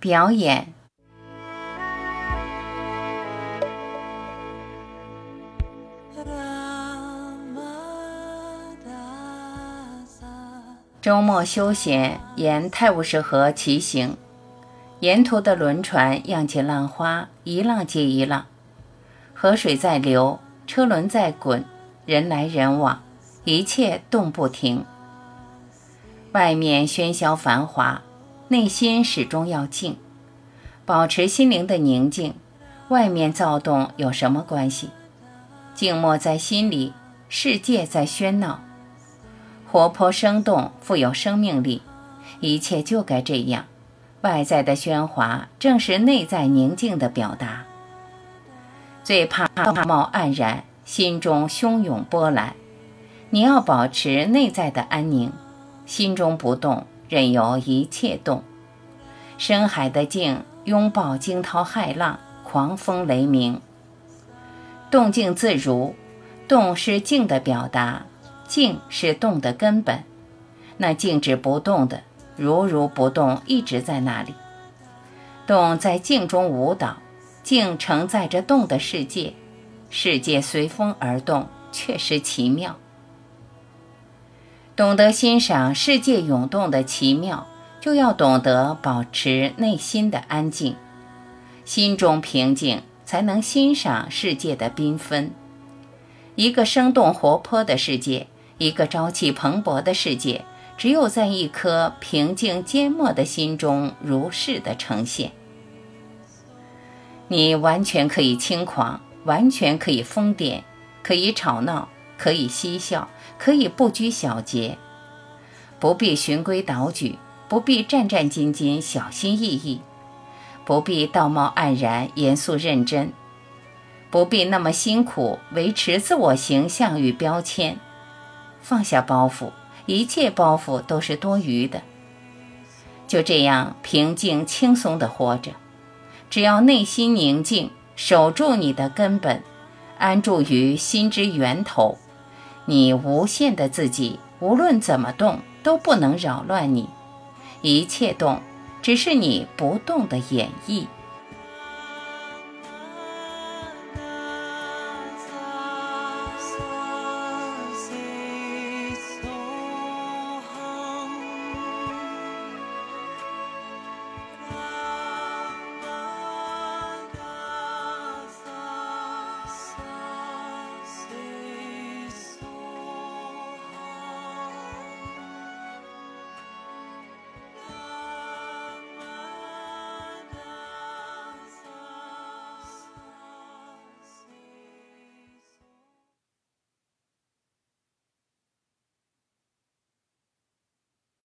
表演。周末休闲，沿泰晤士河骑行，沿途的轮船漾起浪花，一浪接一浪，河水在流，车轮在滚，人来人往，一切动不停。外面喧嚣繁华，内心始终要静，保持心灵的宁静。外面躁动有什么关系？静默在心里，世界在喧闹。活泼生动，富有生命力，一切就该这样。外在的喧哗，正是内在宁静的表达。最怕道貌岸然，心中汹涌波澜。你要保持内在的安宁，心中不动，任由一切动。深海的静，拥抱惊涛骇浪，狂风雷鸣。动静自如，动是静的表达。静是动的根本，那静止不动的，如如不动，一直在那里。动在静中舞蹈，静承载着动的世界，世界随风而动，确实奇妙。懂得欣赏世界涌动的奇妙，就要懂得保持内心的安静，心中平静，才能欣赏世界的缤纷。一个生动活泼的世界。一个朝气蓬勃的世界，只有在一颗平静缄默的心中如是的呈现。你完全可以轻狂，完全可以疯癫，可以吵闹，可以嬉笑，可以不拘小节，不必循规蹈矩，不必战战兢兢、小心翼翼，不必道貌岸然、严肃认真，不必那么辛苦维持自我形象与标签。放下包袱，一切包袱都是多余的。就这样平静轻松地活着，只要内心宁静，守住你的根本，安住于心之源头，你无限的自己，无论怎么动都不能扰乱你。一切动，只是你不动的演绎。